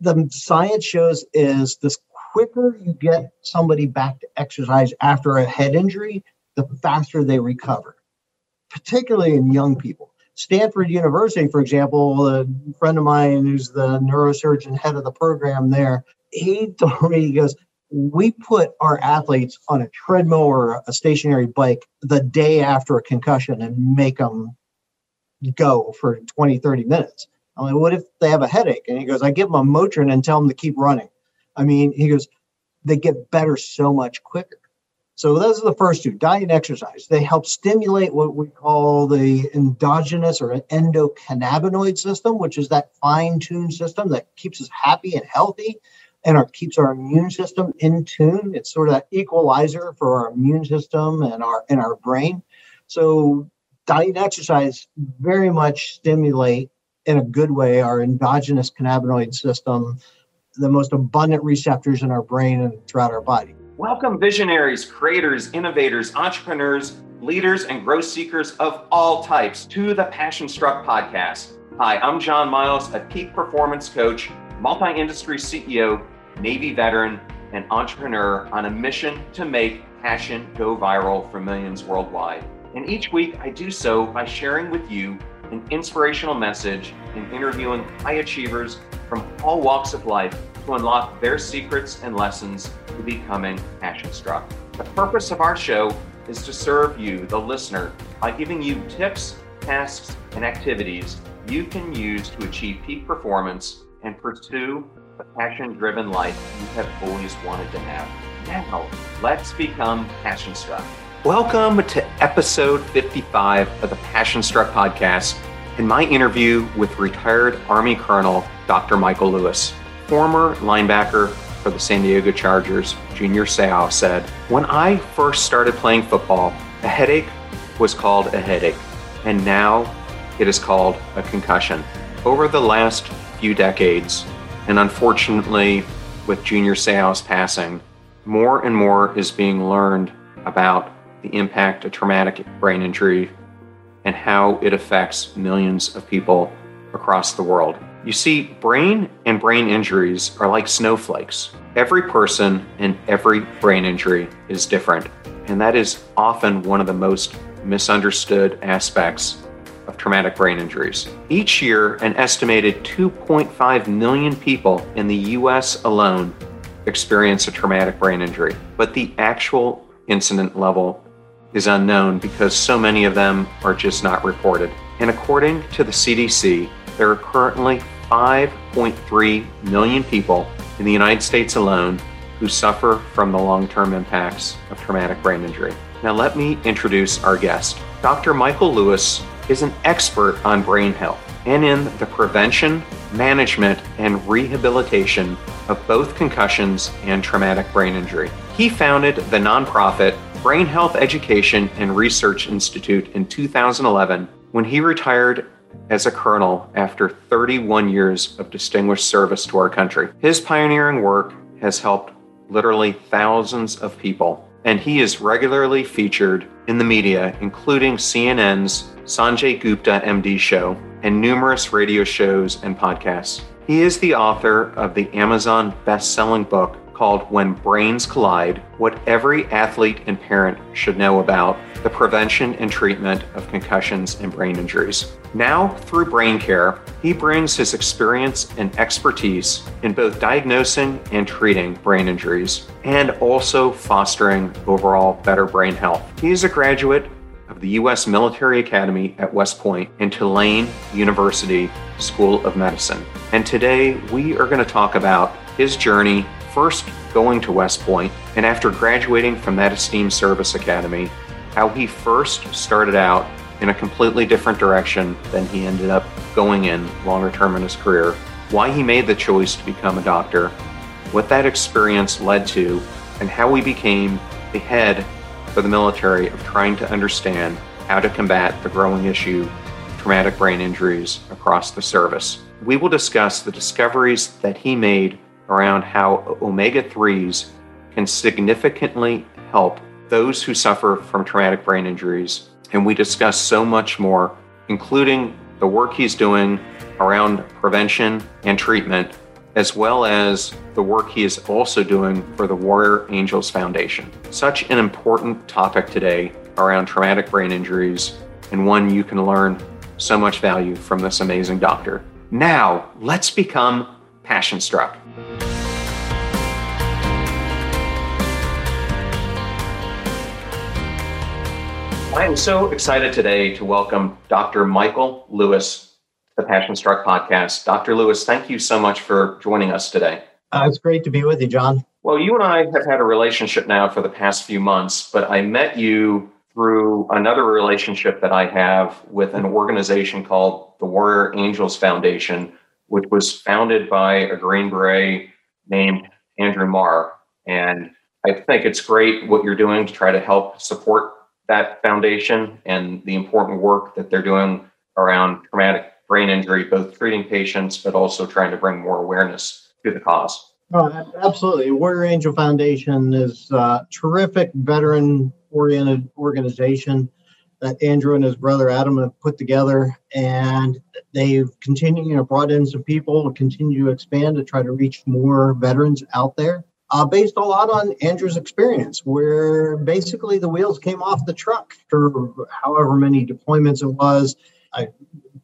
the science shows is this quicker you get somebody back to exercise after a head injury, the faster they recover, particularly in young people. Stanford University, for example, a friend of mine who's the neurosurgeon head of the program there, he told me, he goes, we put our athletes on a treadmill or a stationary bike the day after a concussion and make them go for 20, 30 minutes. I'm like, what if they have a headache? And he goes, I give them a Motrin and tell them to keep running. I mean, he goes, they get better so much quicker. So those are the first two, diet and exercise. They help stimulate what we call the endogenous or endocannabinoid system, which is that fine-tuned system that keeps us happy and healthy and our, keeps our immune system in tune. It's sort of that equalizer for our immune system and our and our brain. So diet and exercise very much stimulate in a good way our endogenous cannabinoid system, the most abundant receptors in our brain and throughout our body. Welcome, visionaries, creators, innovators, entrepreneurs, leaders, and growth seekers of all types to the Passion Struck podcast. Hi, I'm John Miles, a peak performance coach, multi industry CEO, Navy veteran, and entrepreneur on a mission to make passion go viral for millions worldwide. And each week I do so by sharing with you an inspirational message and interviewing high achievers from all walks of life to unlock their secrets and lessons to becoming passion struck. The purpose of our show is to serve you, the listener, by giving you tips, tasks, and activities you can use to achieve peak performance and pursue the passion driven life you have always wanted to have. Now, let's become passion struck. Welcome to episode 55 of the Passion Struck podcast and my interview with retired Army Colonel Dr. Michael Lewis. Former linebacker for the San Diego Chargers, Junior Seau said, When I first started playing football, a headache was called a headache, and now it is called a concussion. Over the last few decades, and unfortunately, with Junior Seau's passing, more and more is being learned about the impact of traumatic brain injury and how it affects millions of people across the world. You see, brain and brain injuries are like snowflakes. Every person and every brain injury is different, and that is often one of the most misunderstood aspects of traumatic brain injuries. Each year, an estimated 2.5 million people in the US alone experience a traumatic brain injury, but the actual incident level is unknown because so many of them are just not reported. And according to the CDC, there are currently 5.3 million people in the United States alone who suffer from the long term impacts of traumatic brain injury. Now, let me introduce our guest. Dr. Michael Lewis is an expert on brain health and in the prevention, management, and rehabilitation of both concussions and traumatic brain injury. He founded the nonprofit Brain Health Education and Research Institute in 2011 when he retired as a colonel after 31 years of distinguished service to our country. His pioneering work has helped literally thousands of people, and he is regularly featured in the media, including CNN's Sanjay Gupta MD show and numerous radio shows and podcasts. He is the author of the Amazon best-selling book called When Brains Collide What Every Athlete and Parent Should Know About the Prevention and Treatment of Concussions and Brain Injuries. Now, through Brain Care, he brings his experience and expertise in both diagnosing and treating brain injuries and also fostering overall better brain health. He is a graduate of the U.S. Military Academy at West Point and Tulane University School of Medicine. And today we are going to talk about his journey first going to West Point, and after graduating from that esteemed service academy, how he first started out in a completely different direction than he ended up going in longer term in his career, why he made the choice to become a doctor, what that experience led to, and how he became the head for the military of trying to understand how to combat the growing issue of traumatic brain injuries across the service. We will discuss the discoveries that he made around how omega 3s can significantly help those who suffer from traumatic brain injuries. And we discuss so much more, including the work he's doing around prevention and treatment as well as the work he is also doing for the Warrior Angels Foundation. Such an important topic today around traumatic brain injuries, and one you can learn so much value from this amazing doctor. Now, let's become passion struck. I am so excited today to welcome Dr. Michael Lewis to the Passion Struck podcast. Dr. Lewis, thank you so much for joining us today. Uh, it's great to be with you, John. Well, you and I have had a relationship now for the past few months, but I met you through another relationship that I have with an organization called the Warrior Angels Foundation, which was founded by a Green Beret named Andrew Marr. And I think it's great what you're doing to try to help support that foundation and the important work that they're doing around traumatic brain injury, both treating patients, but also trying to bring more awareness to the cause. Oh, absolutely. Warrior Angel Foundation is a terrific veteran oriented organization that Andrew and his brother Adam have put together. And they've continued, you know, brought in some people, to continue to expand to try to reach more veterans out there uh, based a lot on Andrew's experience, where basically the wheels came off the truck for however many deployments it was. I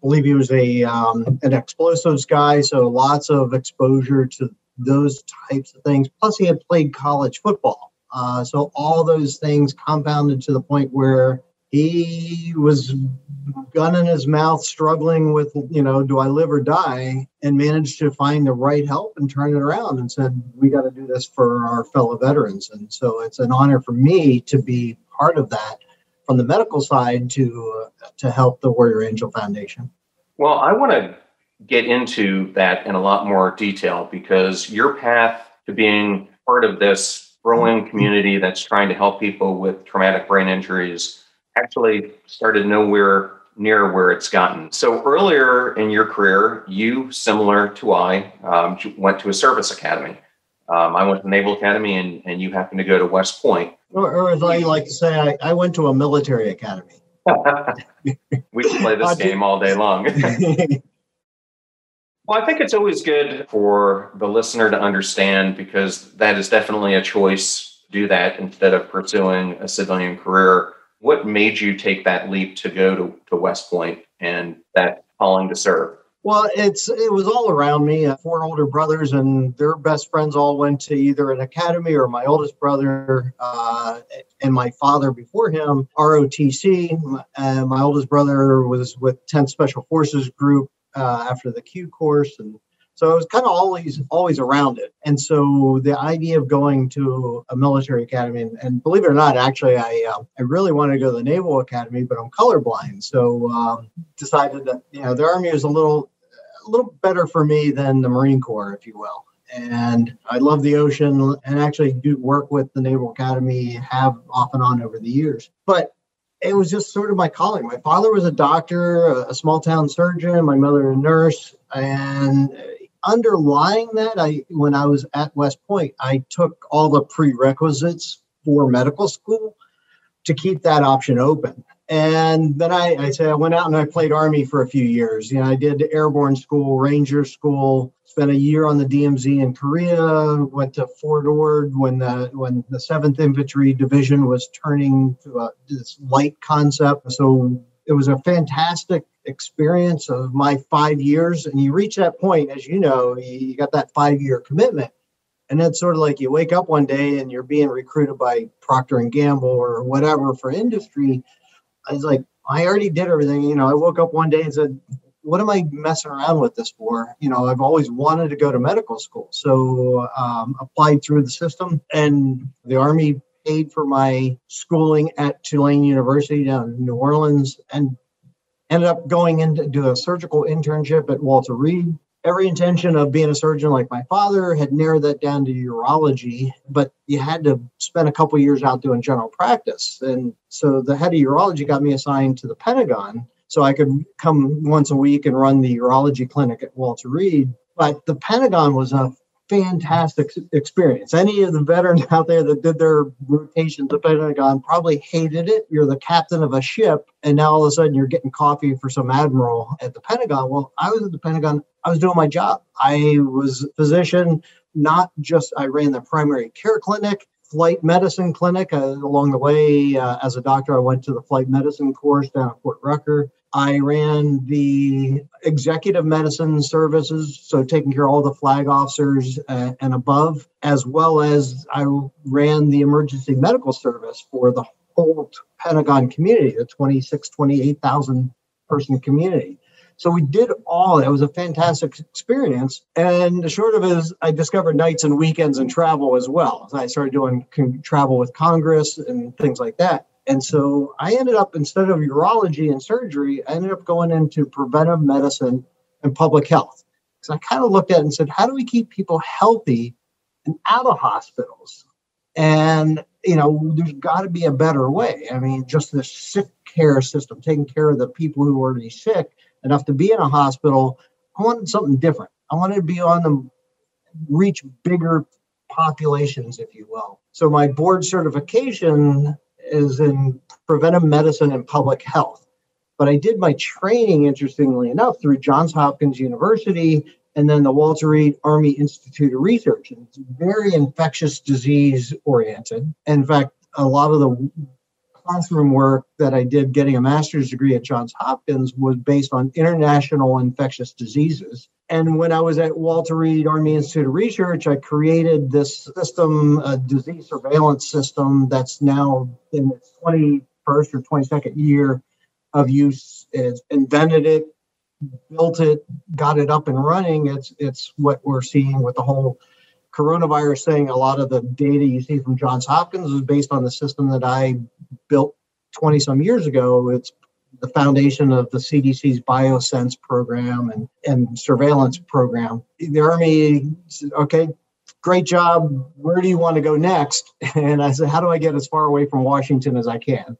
believe he was a um, an explosives guy, so lots of exposure to those types of things. Plus, he had played college football, uh, so all those things compounded to the point where he was gun in his mouth, struggling with, you know, do I live or die? And managed to find the right help and turn it around and said, we got to do this for our fellow veterans. And so it's an honor for me to be part of that from the medical side to uh, to help the Warrior Angel Foundation. Well, I want to get into that in a lot more detail because your path to being part of this growing community that's trying to help people with traumatic brain injuries actually started nowhere near where it's gotten. So earlier in your career, you, similar to I, um, went to a service academy. Um, I went to Naval Academy, and, and you happened to go to West Point. Or, or as I like to say, I, I went to a military academy. we can play this game all day long. well, I think it's always good for the listener to understand because that is definitely a choice to do that instead of pursuing a civilian career what made you take that leap to go to, to West Point and that calling to serve? Well, it's it was all around me. Uh, four older brothers, and their best friends all went to either an academy or my oldest brother uh, and my father before him, ROTC. Uh, my oldest brother was with 10th Special Forces Group uh, after the Q course, and so I was kind of always always around it. And so the idea of going to a military academy, and, and believe it or not, actually, I uh, I really wanted to go to the Naval Academy, but I'm colorblind, so um, decided that you know the Army was a little a little better for me than the Marine Corps, if you will. And I love the ocean, and actually do work with the Naval Academy, have off and on over the years. But it was just sort of my calling. My father was a doctor, a small town surgeon. My mother a nurse, and underlying that, I when I was at West Point, I took all the prerequisites for medical school to keep that option open. And then I, I say I went out and I played Army for a few years. You know, I did airborne school, Ranger school, spent a year on the DMZ in Korea, went to Fort Ord when the when the Seventh Infantry Division was turning to a, this light concept. So it was a fantastic experience of my five years. And you reach that point, as you know, you got that five year commitment. And then sort of like you wake up one day and you're being recruited by Procter and Gamble or whatever for industry. I was like, I already did everything. You know, I woke up one day and said, what am I messing around with this for? You know, I've always wanted to go to medical school. So um, applied through the system and the Army paid for my schooling at Tulane University down in New Orleans and ended up going into do a surgical internship at Walter Reed. Every intention of being a surgeon like my father had narrowed that down to urology, but you had to spend a couple years out doing general practice. And so the head of urology got me assigned to the Pentagon so I could come once a week and run the urology clinic at Walter Reed. But the Pentagon was a fantastic experience. Any of the veterans out there that did their rotations at Pentagon probably hated it. You're the captain of a ship, and now all of a sudden you're getting coffee for some admiral at the Pentagon. Well, I was at the Pentagon. I was doing my job. I was a physician, not just I ran the primary care clinic, flight medicine clinic. Uh, along the way, uh, as a doctor, I went to the flight medicine course down at Fort Rucker. I ran the executive medicine services, so taking care of all the flag officers uh, and above, as well as I ran the emergency medical service for the whole Pentagon community, the 26, 28,000 person community. So we did all. It was a fantastic experience. And the short of it is, I discovered nights and weekends and travel as well. I started doing travel with Congress and things like that. And so I ended up, instead of urology and surgery, I ended up going into preventive medicine and public health. Because I kind of looked at it and said, how do we keep people healthy and out of hospitals? And, you know, there's got to be a better way. I mean, just the sick care system, taking care of the people who are already sick enough to be in a hospital. I wanted something different. I wanted to be on the reach bigger populations, if you will. So my board certification is in preventive medicine and public health. But I did my training, interestingly enough, through Johns Hopkins University and then the Walter Reed Army Institute of Research. And it's very infectious disease oriented. In fact, a lot of the classroom work that I did getting a master's degree at Johns Hopkins was based on international infectious diseases. And when I was at Walter Reed Army Institute of Research, I created this system, a disease surveillance system that's now in its 21st or 22nd year of use. It's invented it, built it, got it up and running. It's it's what we're seeing with the whole coronavirus thing, a lot of the data you see from Johns Hopkins is based on the system that I built 20 some years ago. It's the foundation of the CDC's BioSense program and, and surveillance program. The Army said, okay, great job. Where do you want to go next? And I said, how do I get as far away from Washington as I can?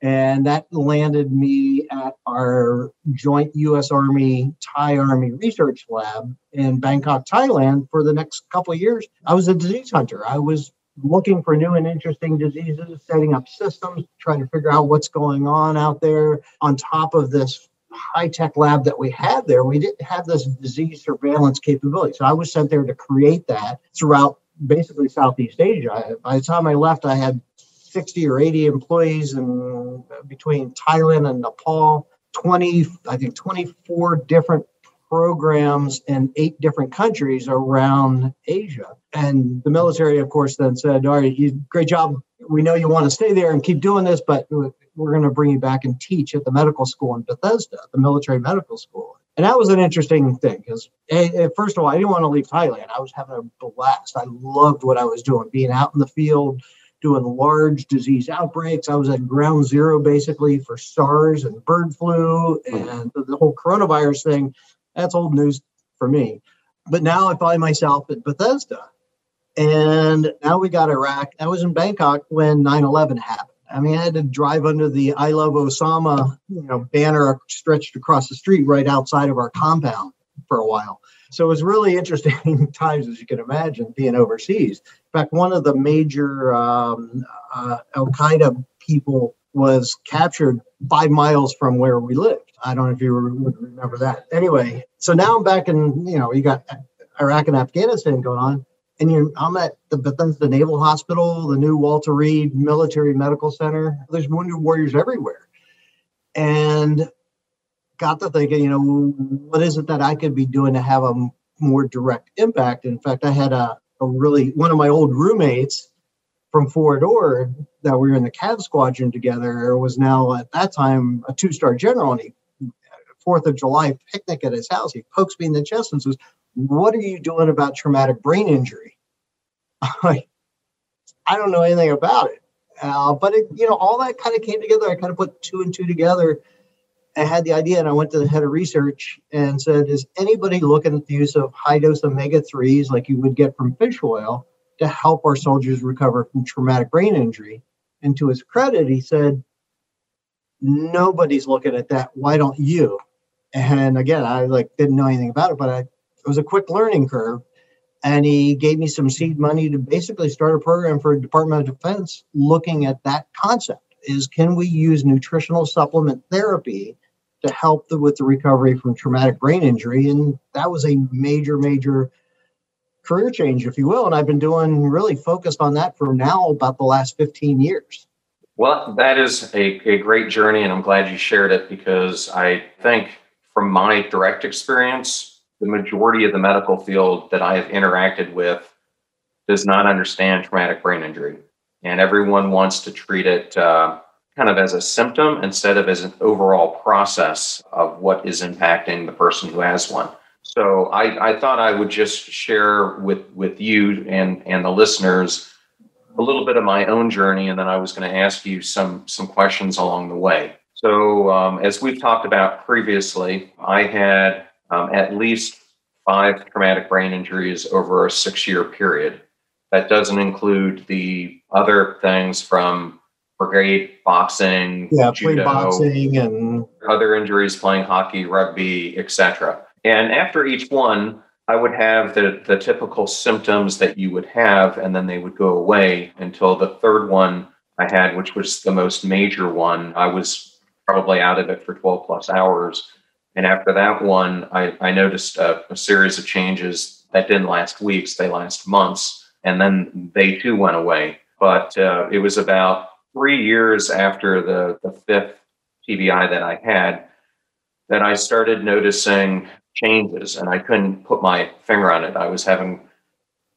And that landed me at our joint US Army Thai Army Research Lab in Bangkok, Thailand for the next couple of years. I was a disease hunter. I was looking for new and interesting diseases, setting up systems, trying to figure out what's going on out there. On top of this high tech lab that we had there, we didn't have this disease surveillance capability. So I was sent there to create that throughout basically Southeast Asia. By the time I left, I had 60 or 80 employees in between Thailand and Nepal, 20, I think 24 different programs in eight different countries around Asia. And the military, of course, then said, All right, you, great job. We know you want to stay there and keep doing this, but we're going to bring you back and teach at the medical school in Bethesda, the military medical school. And that was an interesting thing because, first of all, I didn't want to leave Thailand. I was having a blast. I loved what I was doing, being out in the field, doing large disease outbreaks. I was at ground zero basically for SARS and bird flu and the whole coronavirus thing. That's old news for me. But now I find myself at Bethesda. And now we got Iraq. I was in Bangkok when 9 11 happened. I mean, I had to drive under the I Love Osama you know, banner stretched across the street right outside of our compound for a while. So it was really interesting times, as you can imagine, being overseas. In fact, one of the major um, uh, Al Qaeda people was captured five miles from where we lived. I don't know if you remember that. Anyway, so now I'm back in, you know, you got Iraq and Afghanistan going on. And you're I'm at the Bethesda Naval Hospital, the new Walter Reed Military Medical Center. There's wounded warriors everywhere. And got to thinking, you know, what is it that I could be doing to have a more direct impact? In fact, I had a, a really one of my old roommates from Fort Ord that we were in the Cav Squadron together was now at that time a two-star general, and he Fourth of July picnic at his house. He pokes me in the chest and says, "What are you doing about traumatic brain injury?" I don't know anything about it, uh, but it, you know, all that kind of came together. I kind of put two and two together I had the idea and I went to the head of research and said, Is anybody looking at the use of high dose omega 3s like you would get from fish oil to help our soldiers recover from traumatic brain injury? And to his credit, he said, Nobody's looking at that. Why don't you? And again, I like didn't know anything about it, but I, it was a quick learning curve. And he gave me some seed money to basically start a program for Department of Defense looking at that concept is can we use nutritional supplement therapy to help the, with the recovery from traumatic brain injury. And that was a major, major career change, if you will. And I've been doing really focused on that for now about the last 15 years. Well, that is a, a great journey, and I'm glad you shared it because I think from my direct experience, the majority of the medical field that I have interacted with does not understand traumatic brain injury. And everyone wants to treat it uh, kind of as a symptom instead of as an overall process of what is impacting the person who has one. So I, I thought I would just share with, with you and, and the listeners a little bit of my own journey, and then I was going to ask you some, some questions along the way. So, um, as we've talked about previously, I had um, at least five traumatic brain injuries over a six year period. That doesn't include the other things from brigade boxing, yeah, judo, boxing, and other injuries, playing hockey, rugby, etc. And after each one, I would have the the typical symptoms that you would have, and then they would go away until the third one I had, which was the most major one. I was probably out of it for 12 plus hours. And after that one, I, I noticed a, a series of changes that didn't last weeks, they last months. And then they too went away. But uh, it was about three years after the, the fifth TBI that I had that I started noticing changes and I couldn't put my finger on it. I was having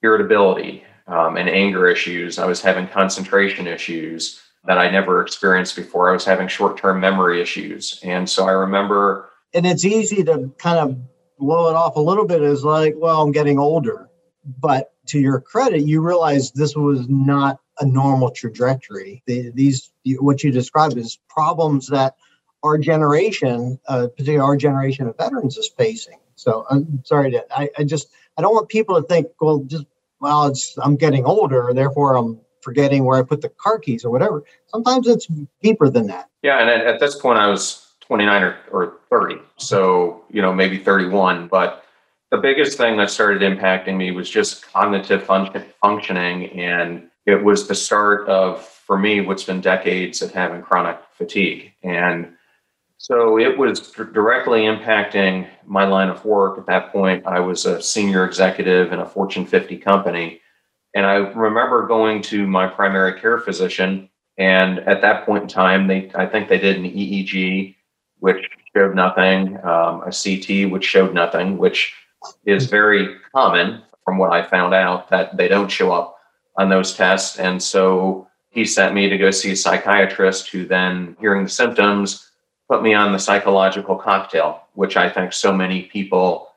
irritability um, and anger issues. I was having concentration issues that I never experienced before. I was having short term memory issues. And so I remember. And it's easy to kind of blow it off a little bit as like, well, I'm getting older. But to your credit, you realize this was not a normal trajectory. these, what you described is problems that our generation, uh, particularly our generation of veterans, is facing. So I'm sorry to, I, I just, I don't want people to think, well, just, well, it's, I'm getting older, therefore I'm forgetting where I put the car keys or whatever. Sometimes it's deeper than that. Yeah. And at, at this point, I was 29 or, or 30. So, you know, maybe 31. But the biggest thing that started impacting me was just cognitive fun- functioning. And it was the start of, for me, what's been decades of having chronic fatigue. And so it was directly impacting my line of work. At that point, I was a senior executive in a Fortune 50 company. And I remember going to my primary care physician. And at that point in time, they I think they did an EEG, which showed nothing, um, a CT, which showed nothing, which is very common from what I found out that they don't show up on those tests. And so he sent me to go see a psychiatrist who then, hearing the symptoms, put me on the psychological cocktail, which I think so many people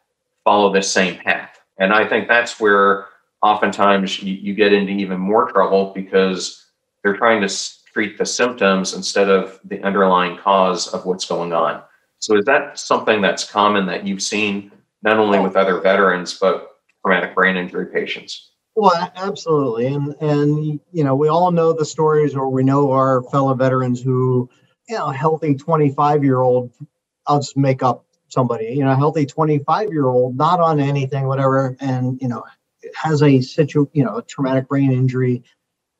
follow this same path. And I think that's where oftentimes you, you get into even more trouble because they're trying to treat the symptoms instead of the underlying cause of what's going on. So, is that something that's common that you've seen not only with other veterans, but traumatic brain injury patients? Well, absolutely, and and you know we all know the stories, or we know our fellow veterans who you know, healthy 25 year old, I'll just make up somebody, you know, healthy 25 year old, not on anything, whatever, and, you know, has a situ, you know, a traumatic brain injury.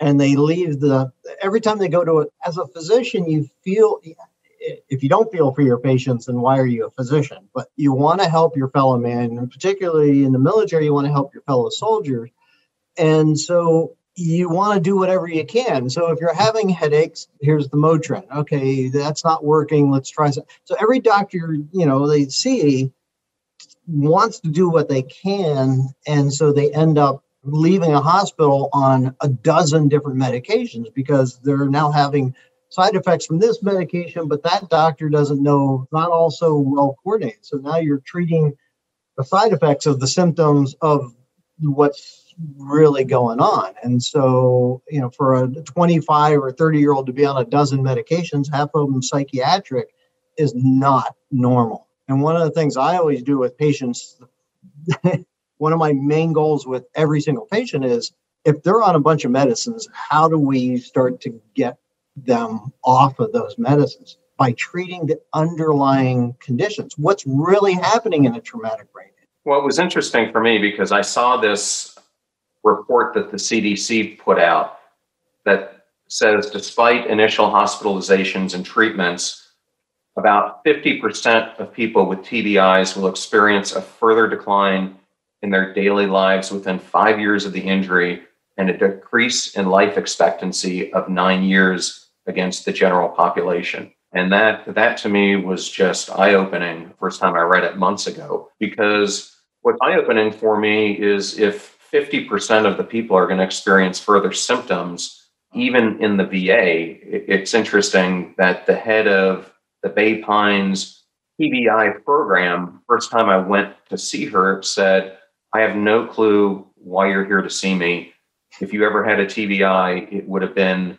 And they leave the, every time they go to it, as a physician, you feel, if you don't feel for your patients, then why are you a physician? But you want to help your fellow man, and particularly in the military, you want to help your fellow soldiers. And so you want to do whatever you can. So if you're having headaches, here's the Motrin. Okay, that's not working. Let's try some. So every doctor, you know, they see wants to do what they can, and so they end up leaving a hospital on a dozen different medications because they're now having side effects from this medication, but that doctor doesn't know, not also well coordinated. So now you're treating the side effects of the symptoms of what's really going on. And so, you know, for a 25 or 30 year old to be on a dozen medications, half of them psychiatric, is not normal. And one of the things I always do with patients, one of my main goals with every single patient is if they're on a bunch of medicines, how do we start to get them off of those medicines? By treating the underlying conditions. What's really happening in a traumatic brain? Well, it was interesting for me because I saw this report that the CDC put out that says despite initial hospitalizations and treatments, about 50% of people with TBIs will experience a further decline in their daily lives within five years of the injury and a decrease in life expectancy of nine years against the general population. And that that to me was just eye-opening first time I read it months ago. Because what's eye-opening for me is if 50% of the people are going to experience further symptoms, even in the VA, it's interesting that the head of the Bay Pines TBI program, first time I went to see her, said, I have no clue why you're here to see me. If you ever had a TBI, it would have been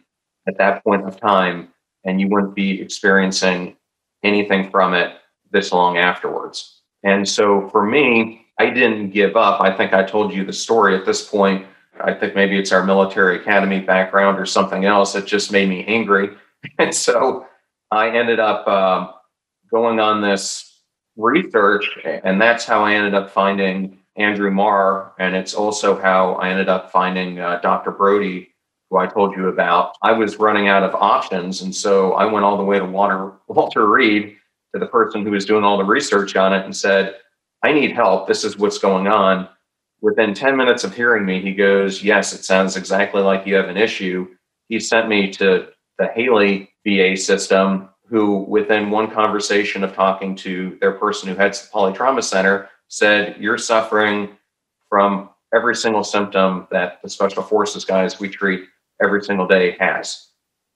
at that point of time and you wouldn't be experiencing anything from it this long afterwards. And so for me, I didn't give up. I think I told you the story at this point. I think maybe it's our military academy background or something else that just made me angry. And so I ended up uh, going on this research, and that's how I ended up finding Andrew Marr. And it's also how I ended up finding uh, Dr. Brody who I told you about, I was running out of options. And so I went all the way to Walter, Walter Reed, to the person who was doing all the research on it, and said, I need help. This is what's going on. Within 10 minutes of hearing me, he goes, Yes, it sounds exactly like you have an issue. He sent me to the Haley VA system, who, within one conversation of talking to their person who heads the polytrauma center, said, You're suffering from every single symptom that the special forces guys we treat every single day has.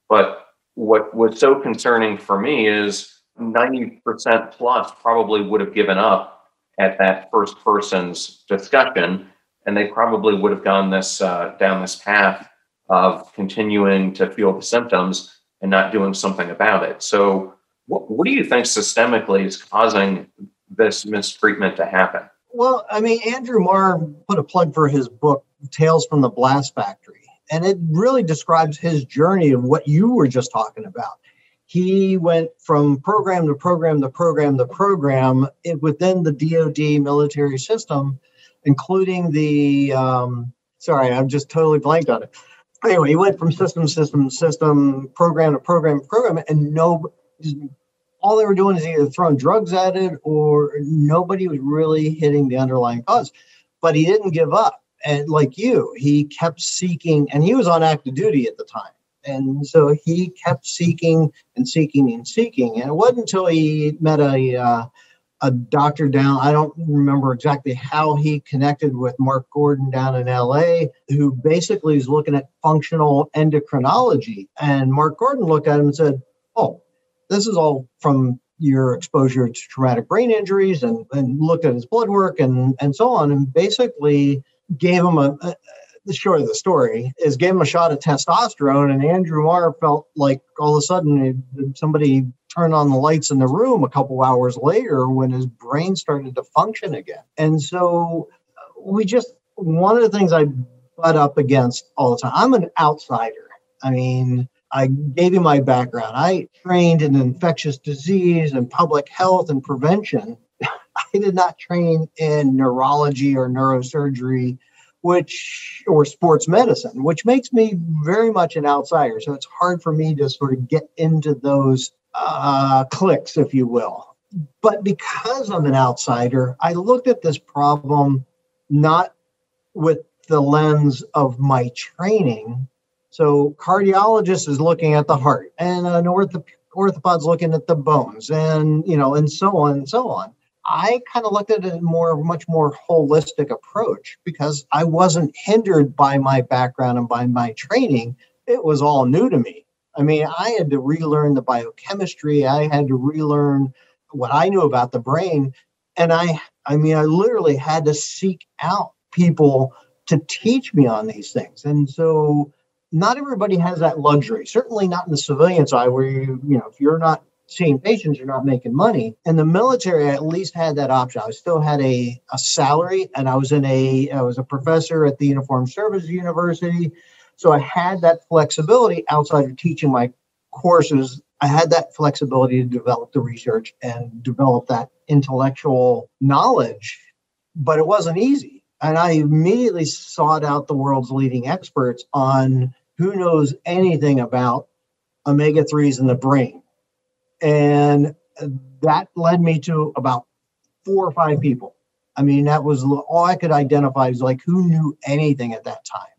But what was so concerning for me is 90% plus probably would have given up at that first person's discussion, and they probably would have gone this uh, down this path of continuing to feel the symptoms and not doing something about it. So, what, what do you think systemically is causing this mistreatment to happen? Well, I mean, Andrew Marr put a plug for his book, Tales from the Blast Factory and it really describes his journey of what you were just talking about. He went from program to program to program to program within the DoD military system, including the. Um, sorry, I'm just totally blanked on it. Anyway, he went from system, system, system, program to program, program, and no, all they were doing is either throwing drugs at it or nobody was really hitting the underlying cause. But he didn't give up and like you, he kept seeking, and he was on active duty at the time. And so he kept seeking and seeking and seeking. And it wasn't until he met a uh, a doctor down. I don't remember exactly how he connected with Mark Gordon down in LA, who basically is looking at functional endocrinology. And Mark Gordon looked at him and said, "Oh, this is all from your exposure to traumatic brain injuries," and and looked at his blood work and and so on. And basically gave him a, a the short of the story is gave him a shot of testosterone, and Andrew Marr felt like all of a sudden somebody turned on the lights in the room a couple hours later when his brain started to function again. And so uh, we just one of the things I butt up against all the time. I'm an outsider. I mean, I gave you my background. I trained in infectious disease and public health and prevention. I did not train in neurology or neurosurgery, which or sports medicine, which makes me very much an outsider. So it's hard for me to sort of get into those uh, cliques, if you will. But because I'm an outsider, I looked at this problem not with the lens of my training. So cardiologist is looking at the heart, and an ortho- orthopod's looking at the bones, and you know, and so on and so on. I kind of looked at it more, much more holistic approach because I wasn't hindered by my background and by my training. It was all new to me. I mean, I had to relearn the biochemistry. I had to relearn what I knew about the brain. And I, I mean, I literally had to seek out people to teach me on these things. And so not everybody has that luxury, certainly not in the civilian side where you, you know, if you're not seeing patients, you're not making money. In the military, I at least had that option. I still had a, a salary and I was in a I was a professor at the Uniformed Services University. So I had that flexibility outside of teaching my courses. I had that flexibility to develop the research and develop that intellectual knowledge, but it wasn't easy. And I immediately sought out the world's leading experts on who knows anything about omega 3s in the brain and that led me to about four or five people. I mean, that was all I could identify was like who knew anything at that time.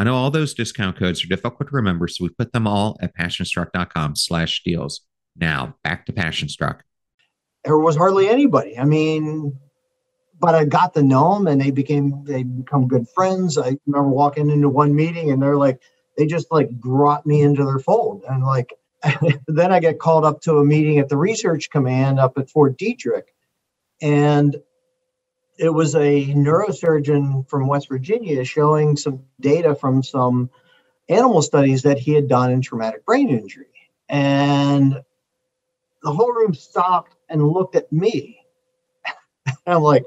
I know all those discount codes are difficult to remember, so we put them all at passionstruck.com slash deals. Now, back to Passionstruck. There was hardly anybody. I mean, but I got to know them and they became, they become good friends. I remember walking into one meeting and they're like, they just like brought me into their fold. And like, then I get called up to a meeting at the research command up at Fort Detrick. And it was a neurosurgeon from West Virginia showing some data from some animal studies that he had done in traumatic brain injury. And the whole room stopped and looked at me. I'm like,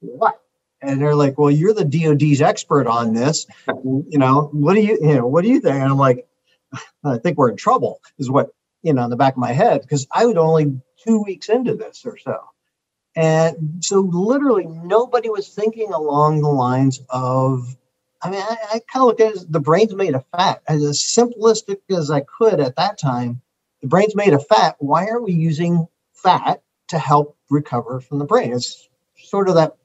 what? And they're like, well, you're the DOD's expert on this. you know, what do you, you know, what do you think? And I'm like, I think we're in trouble, is what, you know, in the back of my head, because I was only two weeks into this or so. And so literally nobody was thinking along the lines of, I mean, I, I kind of looked at it as the brain's made of fat. As simplistic as I could at that time, the brain's made of fat. Why are we using fat to help recover from the brain? It's sort of that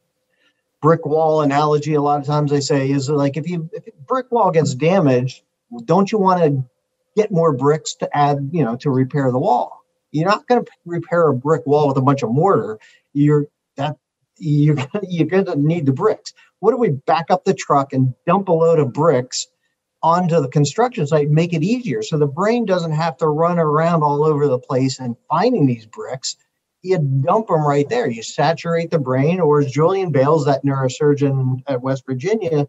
brick wall analogy. A lot of times they say is like if you if brick wall gets damaged, don't you want to get more bricks to add, you know, to repair the wall? You're not going to repair a brick wall with a bunch of mortar you're that you're you're going to need the bricks. What do we back up the truck and dump a load of bricks onto the construction site, make it easier so the brain doesn't have to run around all over the place and finding these bricks. You dump them right there. You saturate the brain, or as Julian Bailes, that neurosurgeon at West Virginia,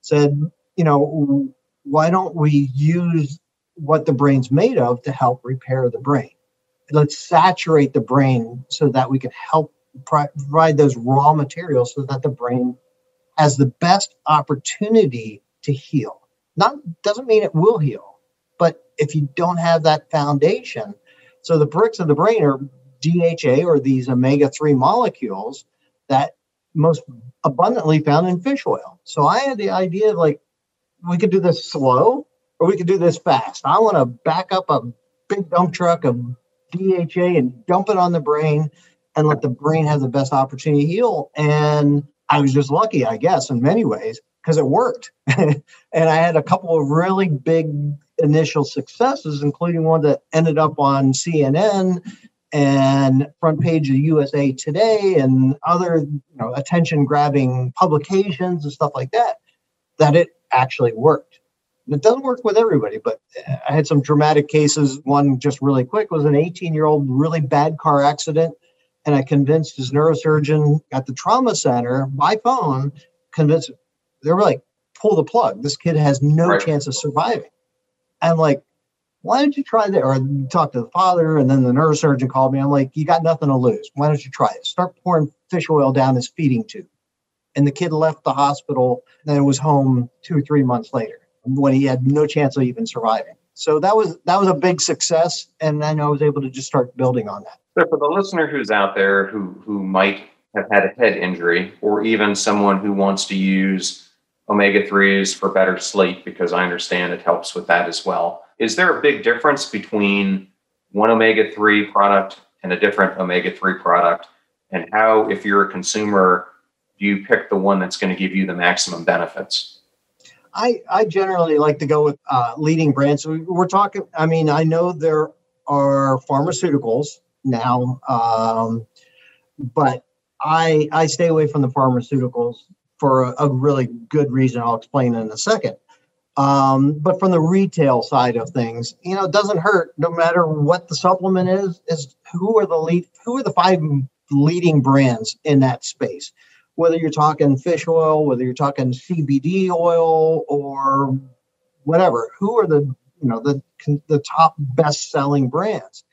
said, you know, why don't we use what the brain's made of to help repair the brain? Let's saturate the brain so that we can help provide those raw materials so that the brain has the best opportunity to heal. Not doesn't mean it will heal, but if you don't have that foundation, so the bricks of the brain are DHA or these omega 3 molecules that most abundantly found in fish oil. So I had the idea of like, we could do this slow or we could do this fast. I want to back up a big dump truck of DHA and dump it on the brain and let the brain have the best opportunity to heal. And I was just lucky, I guess, in many ways, because it worked. and I had a couple of really big initial successes, including one that ended up on CNN and front page of USA Today and other you know, attention grabbing publications and stuff like that, that it actually worked. it doesn't work with everybody, but I had some dramatic cases. One just really quick was an 18 year old really bad car accident and I convinced his neurosurgeon at the trauma center by phone, convinced they were like, pull the plug. This kid has no right. chance of surviving. I'm like, why don't you try that? Or talk to the father, and then the neurosurgeon called me. I'm like, you got nothing to lose. Why don't you try it? Start pouring fish oil down his feeding tube. And the kid left the hospital and was home two or three months later when he had no chance of even surviving. So that was that was a big success, and then I was able to just start building on that. So for the listener who's out there who who might have had a head injury, or even someone who wants to use omega threes for better sleep, because I understand it helps with that as well. Is there a big difference between one omega three product and a different omega three product, and how, if you're a consumer, do you pick the one that's going to give you the maximum benefits? I, I generally like to go with uh, leading brands. We're talking, I mean, I know there are pharmaceuticals now, um, but I I stay away from the pharmaceuticals for a, a really good reason. I'll explain in a second. Um, but from the retail side of things, you know, it doesn't hurt no matter what the supplement is. Is who are the lead? Who are the five leading brands in that space? Whether you're talking fish oil, whether you're talking CBD oil, or whatever, who are the you know the the top best selling brands?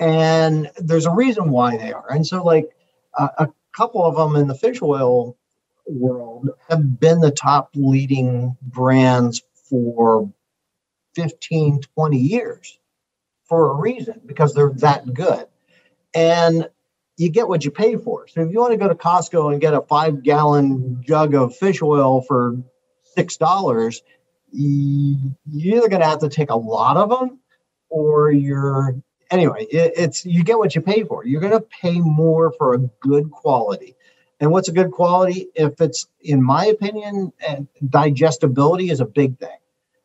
And there's a reason why they are. And so, like uh, a couple of them in the fish oil world have been the top leading brands for 15, 20 years for a reason because they're that good. And you get what you pay for. So if you want to go to Costco and get a five gallon jug of fish oil for $6, you're either going to have to take a lot of them or you're anyway it, it's you get what you pay for you're going to pay more for a good quality and what's a good quality if it's in my opinion and digestibility is a big thing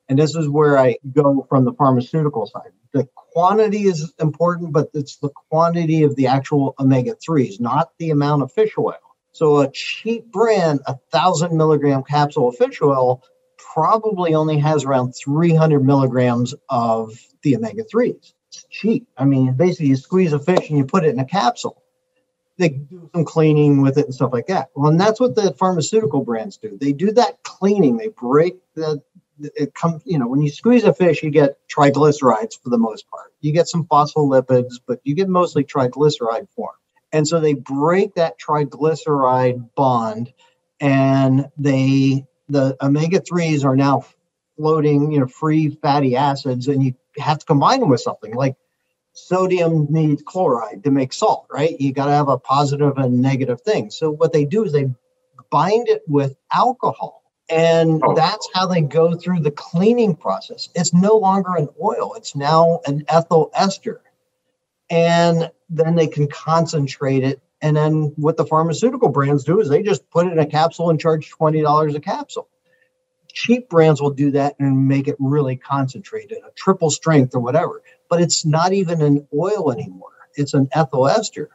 and this is where I go from the pharmaceutical side. The quantity is important, but it's the quantity of the actual omega 3s, not the amount of fish oil. So a cheap brand, a thousand milligram capsule of fish oil, probably only has around 300 milligrams of the omega 3s. It's cheap. I mean, basically, you squeeze a fish and you put it in a capsule. They do some cleaning with it and stuff like that. Well, and that's what the pharmaceutical brands do. They do that cleaning. They break the it comes, you know, when you squeeze a fish, you get triglycerides for the most part. You get some phospholipids, but you get mostly triglyceride form. And so they break that triglyceride bond and they, the omega 3s are now floating, you know, free fatty acids, and you have to combine them with something like sodium needs chloride to make salt, right? You got to have a positive and negative thing. So what they do is they bind it with alcohol and oh. that's how they go through the cleaning process. It's no longer an oil, it's now an ethyl ester. And then they can concentrate it. And then what the pharmaceutical brands do is they just put it in a capsule and charge $20 a capsule. Cheap brands will do that and make it really concentrated, a triple strength or whatever. But it's not even an oil anymore, it's an ethyl ester.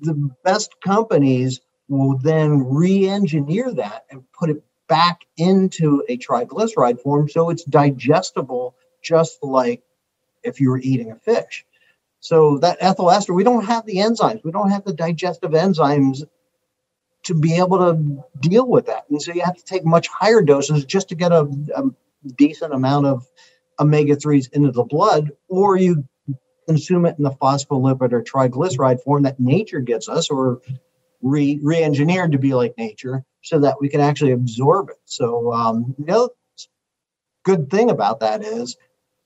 The best companies will then re engineer that and put it back into a triglyceride form so it's digestible just like if you were eating a fish. So that ethyl ester, we don't have the enzymes, we don't have the digestive enzymes to be able to deal with that. And so you have to take much higher doses just to get a, a decent amount of omega 3s into the blood, or you consume it in the phospholipid or triglyceride form that nature gives us, or re re-engineered to be like nature so that we can actually absorb it. So um, the other good thing about that is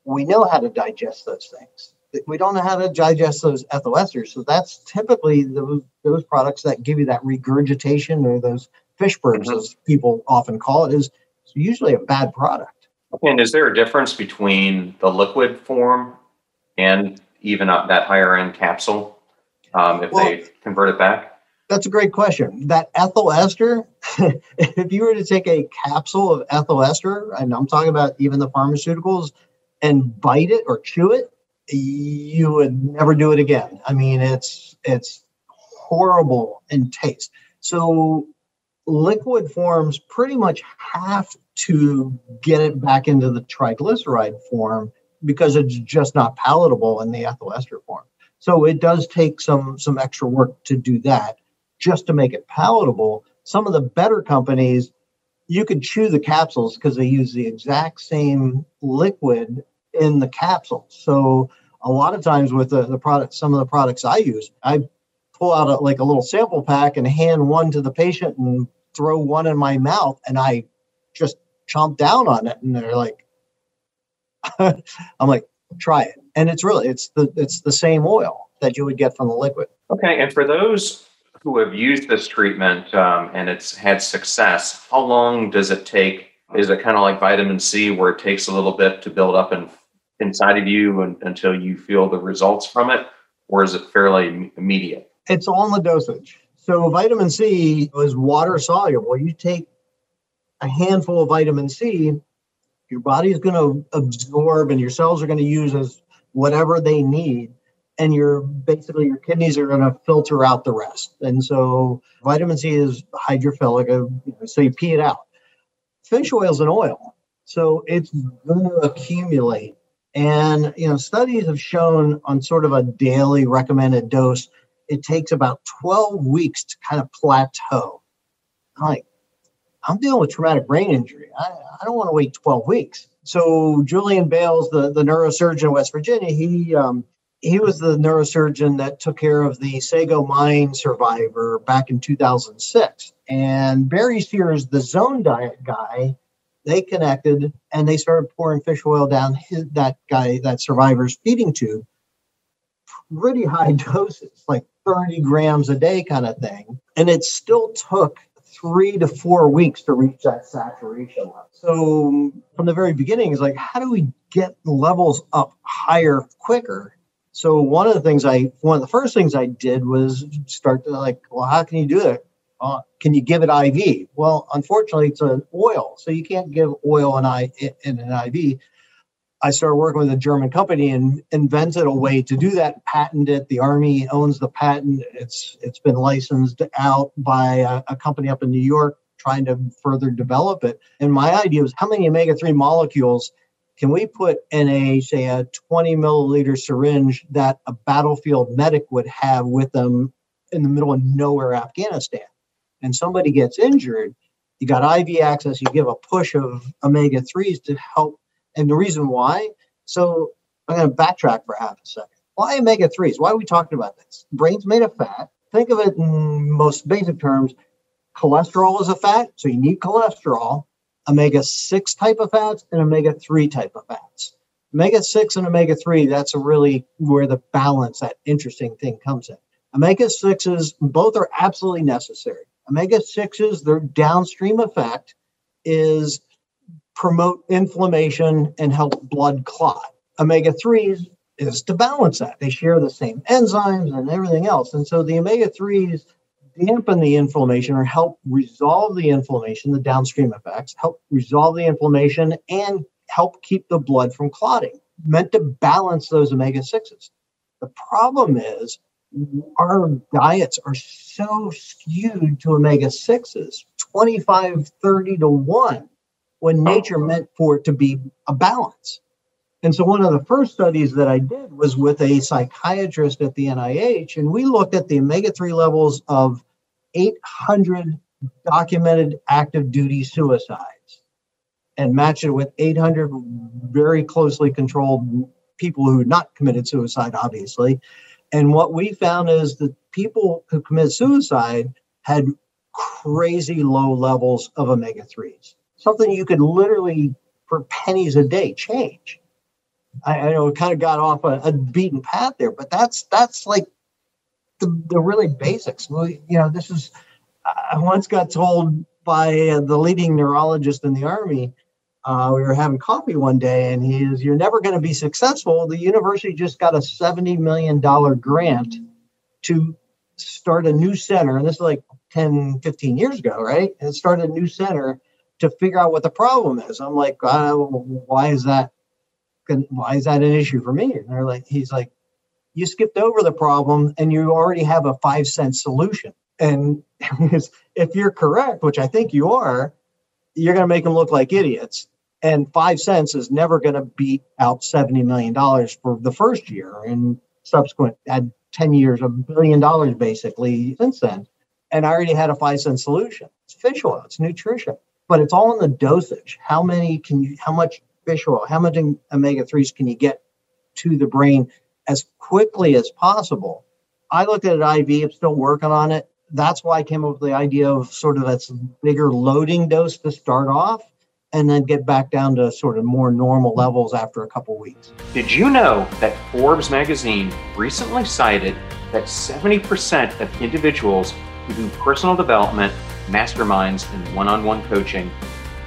we know how to digest those things. We don't know how to digest those ethyl esters. So that's typically those, those products that give you that regurgitation or those fish burns, mm-hmm. as people often call it, is usually a bad product. And is there a difference between the liquid form and even that higher end capsule um, if well, they convert it back? That's a great question. That ethyl ester, if you were to take a capsule of ethyl ester, and I'm talking about even the pharmaceuticals, and bite it or chew it, you would never do it again. I mean, it's it's horrible in taste. So liquid forms pretty much have to get it back into the triglyceride form because it's just not palatable in the ethyl ester form. So it does take some some extra work to do that just to make it palatable. Some of the better companies, you could chew the capsules because they use the exact same liquid in the capsule. So a lot of times with the, the product, some of the products I use, I pull out a, like a little sample pack and hand one to the patient and throw one in my mouth and I just chomp down on it. And they're like, I'm like, try it. And it's really it's the it's the same oil that you would get from the liquid. Okay, and for those who have used this treatment um, and it's had success, how long does it take? Is it kind of like vitamin C, where it takes a little bit to build up in, inside of you and, until you feel the results from it, or is it fairly immediate? It's on the dosage. So vitamin C is water soluble. You take a handful of vitamin C, your body is going to absorb, and your cells are going to use as whatever they need and your basically your kidneys are going to filter out the rest. And so vitamin C is hydrophilic, uh, so you pee it out. Fish oil is an oil, so it's going to accumulate. And you know, studies have shown on sort of a daily recommended dose, it takes about 12 weeks to kind of plateau. I'm like, I'm dealing with traumatic brain injury. I, I don't want to wait 12 weeks. So Julian Bailes, the, the neurosurgeon in West Virginia, he um, he was the neurosurgeon that took care of the Sago mine survivor back in 2006. And Barry Sears, the zone diet guy, they connected and they started pouring fish oil down his, that guy, that survivor's feeding tube, pretty high doses, like 30 grams a day kind of thing. And it still took three to four weeks to reach that saturation level. So from the very beginning, it's like, how do we get the levels up higher quicker? So one of the things I, one of the first things I did was start to like, well, how can you do it? Uh, can you give it IV? Well, unfortunately, it's an oil, so you can't give oil in, I, in an IV. I started working with a German company and invented a way to do that, patented it. The Army owns the patent. It's it's been licensed out by a, a company up in New York trying to further develop it. And my idea was how many omega-3 molecules can we put in a say a 20 milliliter syringe that a battlefield medic would have with them in the middle of nowhere afghanistan and somebody gets injured you got iv access you give a push of omega-3s to help and the reason why so i'm going to backtrack for half a second why omega-3s why are we talking about this brain's made of fat think of it in most basic terms cholesterol is a fat so you need cholesterol omega 6 type of fats and omega 3 type of fats. Omega 6 and omega 3, that's really where the balance, that interesting thing comes in. Omega 6s, both are absolutely necessary. Omega 6s, their downstream effect is promote inflammation and help blood clot. Omega 3s is to balance that. They share the same enzymes and everything else. And so the omega 3s dampen the inflammation or help resolve the inflammation, the downstream effects, help resolve the inflammation and help keep the blood from clotting, meant to balance those omega 6s. The problem is our diets are so skewed to omega 6s 25, 30 to 1 when nature meant for it to be a balance. And so, one of the first studies that I did was with a psychiatrist at the NIH, and we looked at the omega 3 levels of 800 documented active duty suicides and matched it with 800 very closely controlled people who had not committed suicide, obviously. And what we found is that people who commit suicide had crazy low levels of omega 3s, something you could literally, for pennies a day, change. I, I know it kind of got off a, a beaten path there, but that's that's like the, the really basics. Well, you know, this is, I once got told by the leading neurologist in the Army, uh, we were having coffee one day, and he is, You're never going to be successful. The university just got a $70 million grant to start a new center. And this is like 10, 15 years ago, right? And start a new center to figure out what the problem is. I'm like, uh, why is that? Why is that an issue for me? And they're like, he's like, you skipped over the problem and you already have a five cent solution. And if you're correct, which I think you are, you're going to make them look like idiots. And five cents is never going to beat out $70 million for the first year and subsequent had 10 years, a billion dollars basically since then. And I already had a five cent solution. It's fish oil, it's nutrition, but it's all in the dosage. How many can you, how much fish oil, how much omega 3s can you get to the brain as quickly as possible. I looked at an IV, I'm still working on it. That's why I came up with the idea of sort of a bigger loading dose to start off. And then get back down to sort of more normal levels after a couple weeks. Did you know that Forbes magazine recently cited that 70% of individuals who do personal development, masterminds, and one on one coaching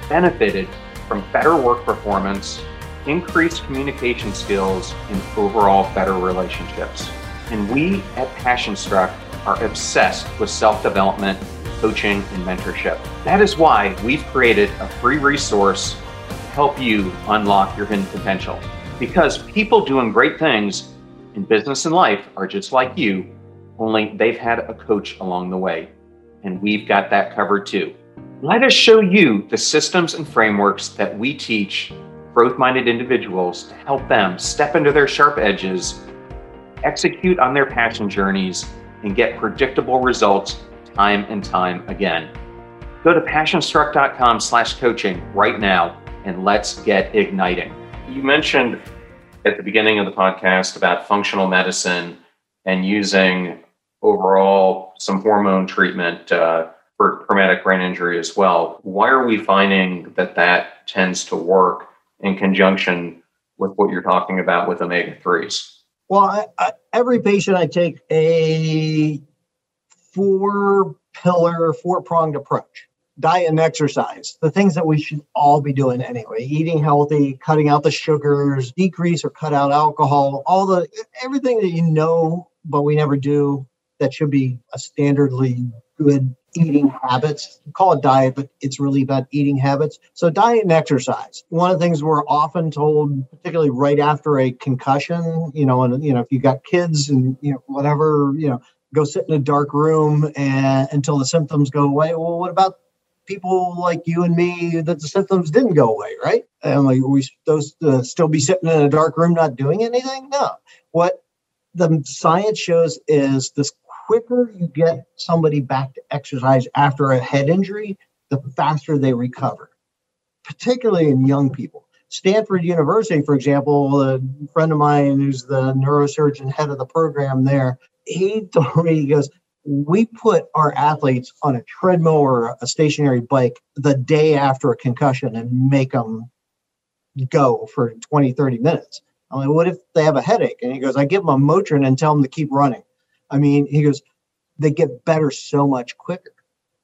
benefited from better work performance, increased communication skills, and overall better relationships? And we at Passion Struck are obsessed with self development coaching, and mentorship. That is why we've created a free resource to help you unlock your hidden potential. Because people doing great things in business and life are just like you, only they've had a coach along the way. And we've got that covered too. Let us show you the systems and frameworks that we teach growth minded individuals to help them step into their sharp edges, execute on their passion journeys, and get predictable results time and time again. Go to passionstruck.com slash coaching right now and let's get igniting. You mentioned at the beginning of the podcast about functional medicine and using overall some hormone treatment uh, for traumatic brain injury as well. Why are we finding that that tends to work in conjunction with what you're talking about with omega 3s? Well, I, I, every patient I take a four pillar, four pronged approach diet and exercise, the things that we should all be doing anyway eating healthy, cutting out the sugars, decrease or cut out alcohol, all the everything that you know, but we never do that should be a standardly good eating habits. Call it diet, but it's really about eating habits. So diet and exercise. One of the things we're often told, particularly right after a concussion, you know, and you know, if you got kids and you know, whatever, you know, go sit in a dark room and until the symptoms go away. Well, what about people like you and me that the symptoms didn't go away, right? And like we those uh, still be sitting in a dark room not doing anything? No. What the science shows is this quicker you get somebody back to exercise after a head injury, the faster they recover, particularly in young people. Stanford University, for example, a friend of mine who's the neurosurgeon head of the program there, he told me, he goes, we put our athletes on a treadmill or a stationary bike the day after a concussion and make them go for 20, 30 minutes. I'm like, what if they have a headache? And he goes, I give them a Motrin and tell them to keep running. I mean, he goes, they get better so much quicker.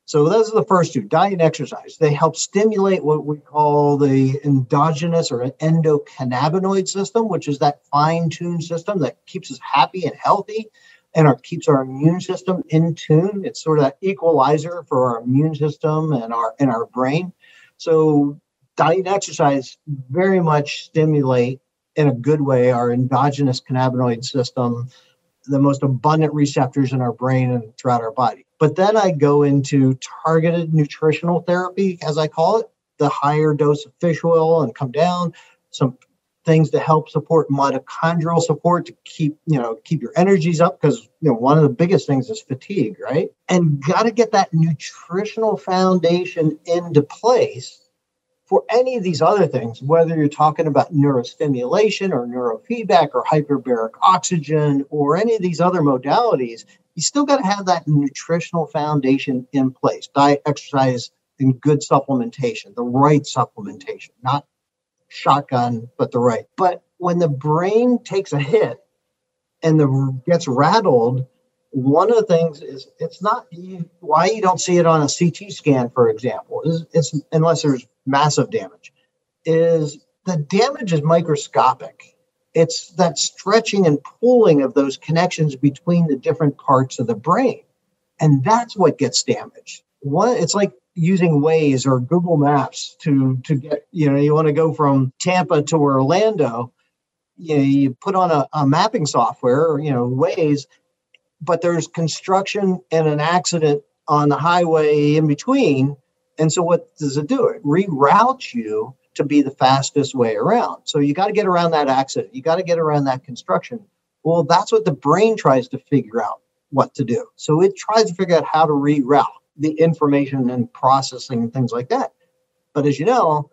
So those are the first two, diet and exercise. They help stimulate what we call the endogenous or endocannabinoid system, which is that fine-tuned system that keeps us happy and healthy and our keeps our immune system in tune. It's sort of that equalizer for our immune system and our and our brain. So diet and exercise very much stimulate in a good way our endogenous cannabinoid system, the most abundant receptors in our brain and throughout our body. But then I go into targeted nutritional therapy, as I call it, the higher dose of fish oil and come down, some things to help support mitochondrial support to keep you know keep your energies up because you know one of the biggest things is fatigue right? And got to get that nutritional foundation into place for any of these other things whether you're talking about neurostimulation or neurofeedback or hyperbaric oxygen or any of these other modalities you still got to have that nutritional foundation in place. Diet exercise and good supplementation the right supplementation not shotgun, but the right. But when the brain takes a hit and the gets rattled, one of the things is it's not you, why you don't see it on a CT scan, for example, is it's unless there's massive damage, is the damage is microscopic. It's that stretching and pulling of those connections between the different parts of the brain. And that's what gets damaged. One, it's like using Waze or Google Maps to to get you know you want to go from Tampa to Orlando, you know, you put on a, a mapping software or you know Waze, but there's construction and an accident on the highway in between, and so what does it do? It reroutes you to be the fastest way around. So you got to get around that accident. You got to get around that construction. Well, that's what the brain tries to figure out what to do. So it tries to figure out how to reroute the information and processing and things like that. But as you know,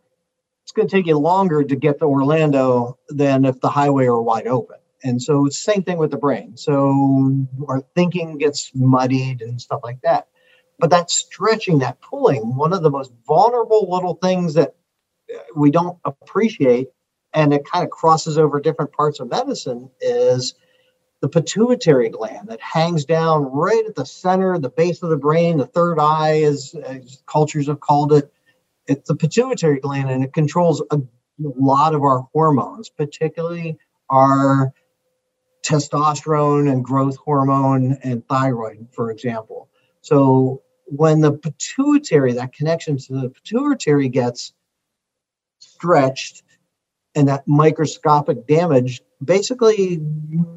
it's going to take you longer to get to Orlando than if the highway are wide open. And so same thing with the brain. So our thinking gets muddied and stuff like that. But that stretching, that pulling, one of the most vulnerable little things that uh, we don't appreciate, and it kind of crosses over different parts of medicine, is the pituitary gland that hangs down right at the center, the base of the brain, the third eye, as, as cultures have called it. It's the pituitary gland, and it controls a lot of our hormones, particularly our testosterone and growth hormone and thyroid, for example. So when the pituitary, that connection to the pituitary gets stretched and that microscopic damage basically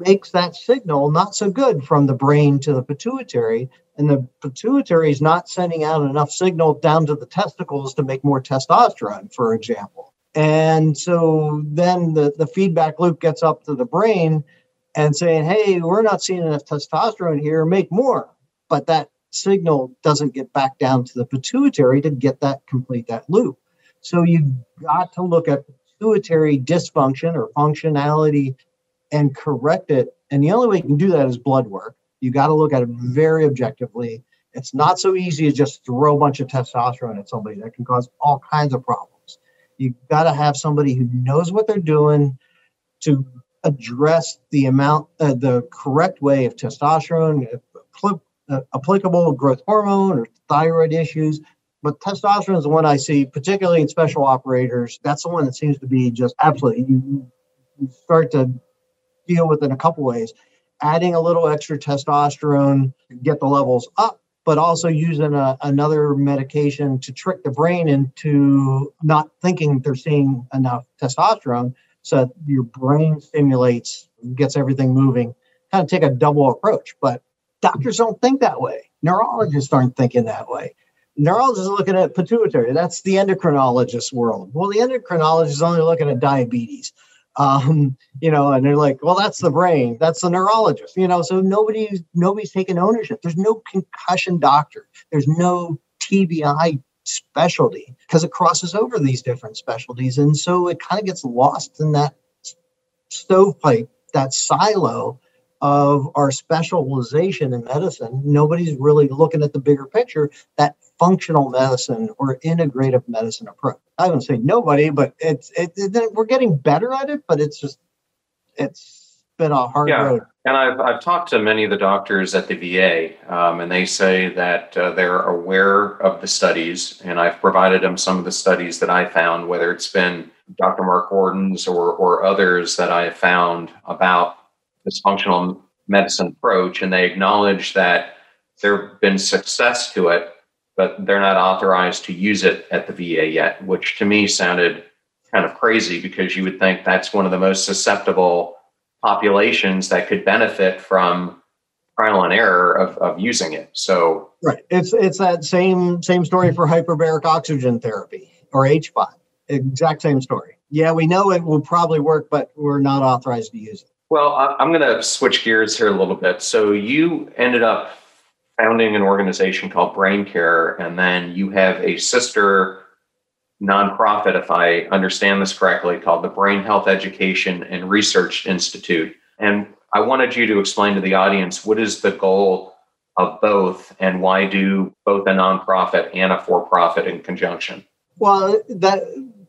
makes that signal not so good from the brain to the pituitary. And the pituitary is not sending out enough signal down to the testicles to make more testosterone for example. And so then the, the feedback loop gets up to the brain and saying hey we're not seeing enough testosterone here make more. But that signal doesn't get back down to the pituitary to get that complete that loop. So you've got to look at pituitary dysfunction or functionality and correct it. And the only way you can do that is blood work. You got to look at it very objectively. It's not so easy to just throw a bunch of testosterone at somebody that can cause all kinds of problems. You've got to have somebody who knows what they're doing to address the amount, uh, the correct way of testosterone, uh, applicable growth hormone or thyroid issues but testosterone is the one I see, particularly in special operators. That's the one that seems to be just absolutely you, you start to deal with in a couple ways. Adding a little extra testosterone to get the levels up, but also using a, another medication to trick the brain into not thinking they're seeing enough testosterone. So your brain stimulates, gets everything moving. Kind of take a double approach, but doctors don't think that way. Neurologists aren't thinking that way neurologists are looking at pituitary. That's the endocrinologist world. Well, the endocrinologist is only looking at diabetes. Um, you know, and they're like, well, that's the brain. That's the neurologist. You know, so nobody's nobody's taking ownership. There's no concussion doctor. There's no TBI specialty because it crosses over these different specialties, and so it kind of gets lost in that stovepipe, that silo of our specialization in medicine, nobody's really looking at the bigger picture, that functional medicine or integrative medicine approach. I don't say nobody, but it's it, it, we're getting better at it, but it's just it's been a hard yeah. road. And I've, I've talked to many of the doctors at the VA, um, and they say that uh, they're aware of the studies, and I've provided them some of the studies that I found, whether it's been Dr. Mark Gordon's or, or others that I have found about this functional medicine approach, and they acknowledge that there have been success to it, but they're not authorized to use it at the VA yet, which to me sounded kind of crazy because you would think that's one of the most susceptible populations that could benefit from trial and error of, of using it. So right, it's it's that same same story for hyperbaric oxygen therapy or HBOT. Exact same story. Yeah, we know it will probably work, but we're not authorized to use it. Well, I'm going to switch gears here a little bit. So you ended up founding an organization called Brain Care, and then you have a sister nonprofit, if I understand this correctly, called the Brain Health Education and Research Institute. And I wanted you to explain to the audience what is the goal of both, and why do both a nonprofit and a for-profit in conjunction? Well, that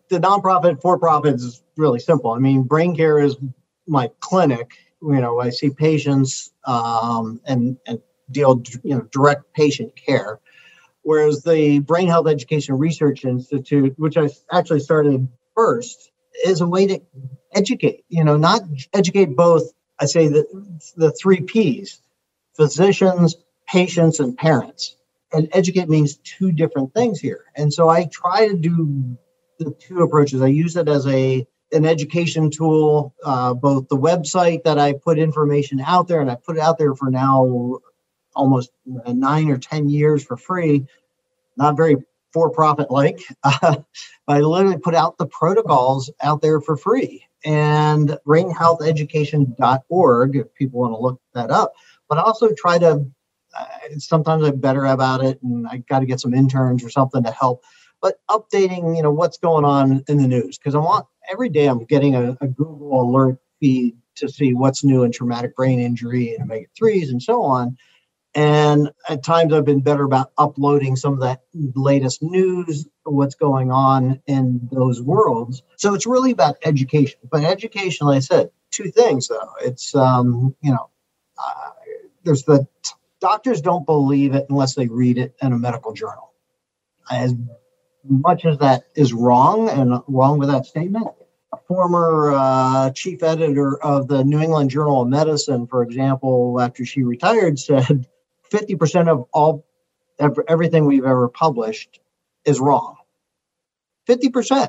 the nonprofit for-profit is really simple. I mean, Brain Care is my clinic, you know, I see patients um, and and deal, you know, direct patient care. Whereas the Brain Health Education Research Institute, which I actually started first, is a way to educate. You know, not educate both. I say the the three P's: physicians, patients, and parents. And educate means two different things here. And so I try to do the two approaches. I use it as a an education tool, uh, both the website that I put information out there, and I put it out there for now almost nine or 10 years for free, not very for profit like. Uh, I literally put out the protocols out there for free. And brainhealtheducation.org, if people want to look that up, but I also try to, uh, sometimes I'm better about it and I got to get some interns or something to help but updating, you know, what's going on in the news because I want every day I'm getting a, a, Google alert feed to see what's new in traumatic brain injury and omega threes and so on. And at times I've been better about uploading some of that latest news, what's going on in those worlds. So it's really about education. But education, like I said, two things though. It's, um, you know, uh, there's the t- doctors don't believe it unless they read it in a medical journal. As much as that is wrong and wrong with that statement, a former uh, chief editor of the New England Journal of Medicine, for example, after she retired, said 50% of all everything we've ever published is wrong. 50%.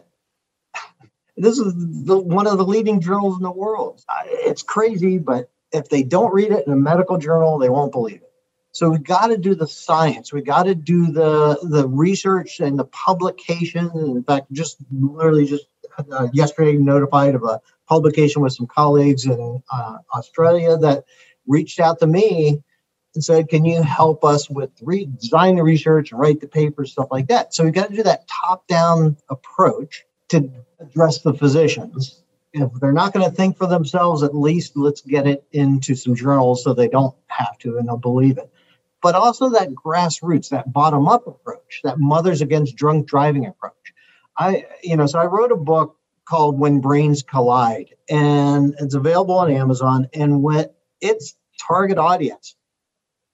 This is the, one of the leading journals in the world. It's crazy, but if they don't read it in a medical journal, they won't believe it. So we got to do the science. We got to do the the research and the publication. In fact, just literally just uh, yesterday notified of a publication with some colleagues in uh, Australia that reached out to me and said, "Can you help us with re- design the research write the papers, stuff like that?" So we got to do that top-down approach to address the physicians. If they're not going to think for themselves, at least let's get it into some journals so they don't have to and they'll believe it. But also that grassroots, that bottom-up approach, that mothers against drunk driving approach. I, you know, so I wrote a book called When Brains Collide, and it's available on Amazon. And what its target audience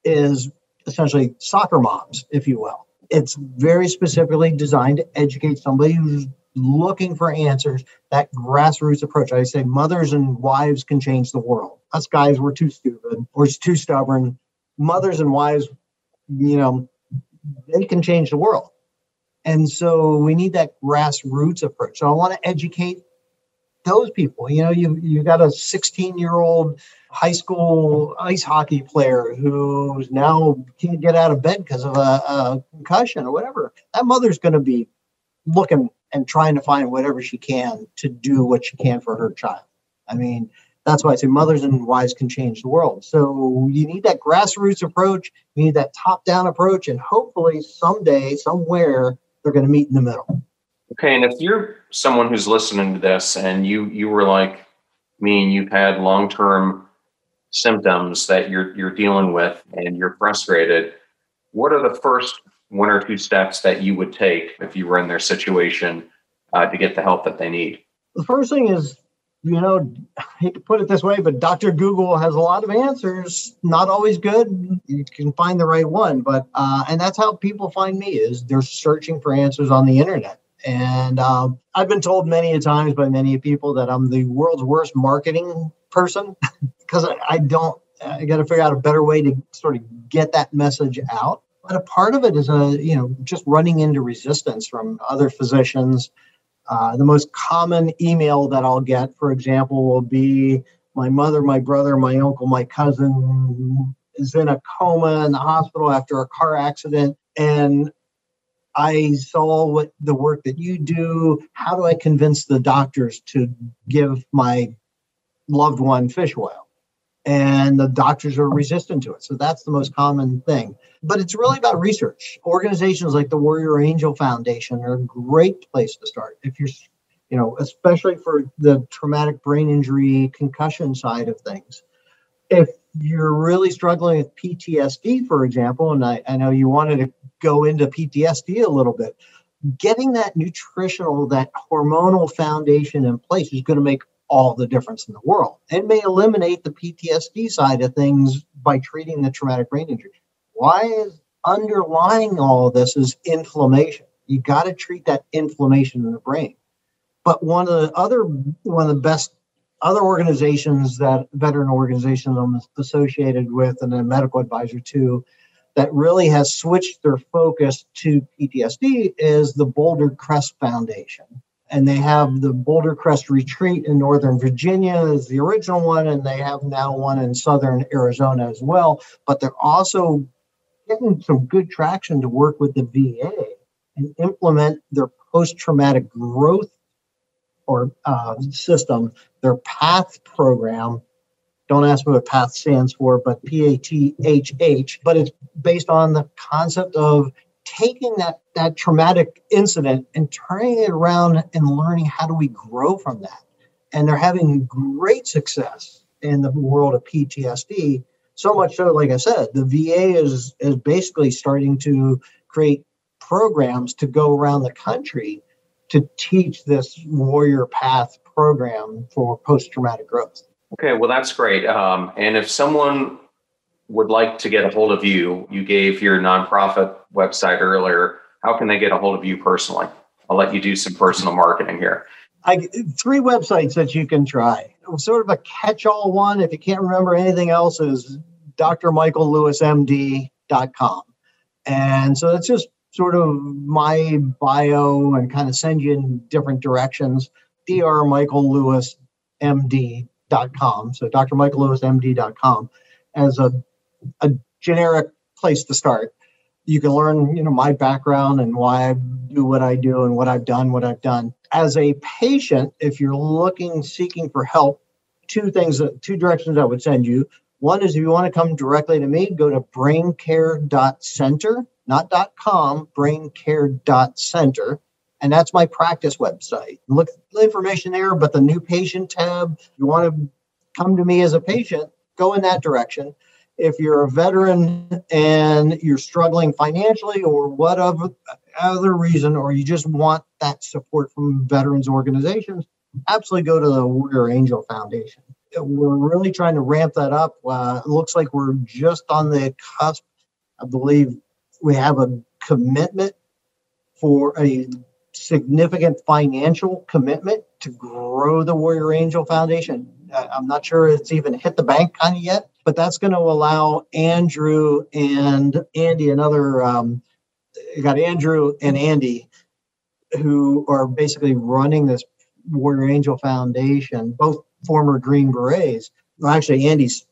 is essentially soccer moms, if you will. It's very specifically designed to educate somebody who's looking for answers, that grassroots approach. I say mothers and wives can change the world. Us guys, we're too stupid or too stubborn. Mothers and wives, you know, they can change the world. And so we need that grassroots approach. So I want to educate those people. You know, you you got a 16 year old high school ice hockey player who's now can't get out of bed because of a, a concussion or whatever. That mother's going to be looking and trying to find whatever she can to do what she can for her child. I mean, that's why I say mothers and wives can change the world. So you need that grassroots approach, you need that top down approach, and hopefully someday, somewhere, they're going to meet in the middle. Okay, and if you're someone who's listening to this and you you were like me and you've had long term symptoms that you're you're dealing with and you're frustrated, what are the first one or two steps that you would take if you were in their situation uh, to get the help that they need? The first thing is, you know, I hate to put it this way, but Dr. Google has a lot of answers. Not always good. You can find the right one, but uh, and that's how people find me is they're searching for answers on the internet. And um, I've been told many a times by many people that I'm the world's worst marketing person because I, I don't. I got to figure out a better way to sort of get that message out. But a part of it is a you know just running into resistance from other physicians. Uh, the most common email that I'll get, for example, will be my mother, my brother, my uncle, my cousin is in a coma in the hospital after a car accident, and I saw what the work that you do. How do I convince the doctors to give my loved one fish oil? And the doctors are resistant to it. So that's the most common thing. But it's really about research. Organizations like the Warrior Angel Foundation are a great place to start. If you're, you know, especially for the traumatic brain injury concussion side of things. If you're really struggling with PTSD, for example, and I, I know you wanted to go into PTSD a little bit, getting that nutritional, that hormonal foundation in place is going to make all the difference in the world. It may eliminate the PTSD side of things by treating the traumatic brain injury. Why is underlying all of this is inflammation? You got to treat that inflammation in the brain. But one of the other one of the best other organizations that veteran organizations I'm associated with and a medical advisor to that really has switched their focus to PTSD is the Boulder Crest Foundation. And they have the Boulder Crest Retreat in Northern Virginia is the original one, and they have now one in Southern Arizona as well. But they're also getting some good traction to work with the VA and implement their post-traumatic growth or uh, system, their PATH program. Don't ask me what PATH stands for, but P A T H H. But it's based on the concept of taking that that traumatic incident and turning it around and learning how do we grow from that. And they're having great success in the world of PTSD. So much so, like I said, the VA is is basically starting to create programs to go around the country to teach this warrior path program for post traumatic growth. Okay, well, that's great. Um, and if someone would like to get a hold of you, you gave your nonprofit website earlier. How can they get a hold of you personally? I'll let you do some personal marketing here. I, three websites that you can try. Sort of a catch-all one, if you can't remember anything else, is drmichaellewismd.com. And so that's just sort of my bio and kind of send you in different directions. drmichaellewismd.com. So drmichaellewismd.com as a, a generic place to start. You can learn, you know, my background and why I do what I do and what I've done, what I've done. As a patient, if you're looking, seeking for help, two things, two directions I would send you. One is if you want to come directly to me, go to braincare.center not .com, braincare.center. And that's my practice website. Look the information there, but the new patient tab, you want to come to me as a patient, go in that direction. If you're a veteran and you're struggling financially or whatever other reason, or you just want that support from veterans organizations, absolutely go to the Warrior Angel Foundation. We're really trying to ramp that up. Uh, it looks like we're just on the cusp, I believe, we have a commitment for a significant financial commitment to grow the Warrior Angel Foundation. I'm not sure it's even hit the bank kind of yet, but that's going to allow Andrew and Andy, another, um, you got Andrew and Andy, who are basically running this Warrior Angel Foundation, both former Green Berets. Well, actually, Andy's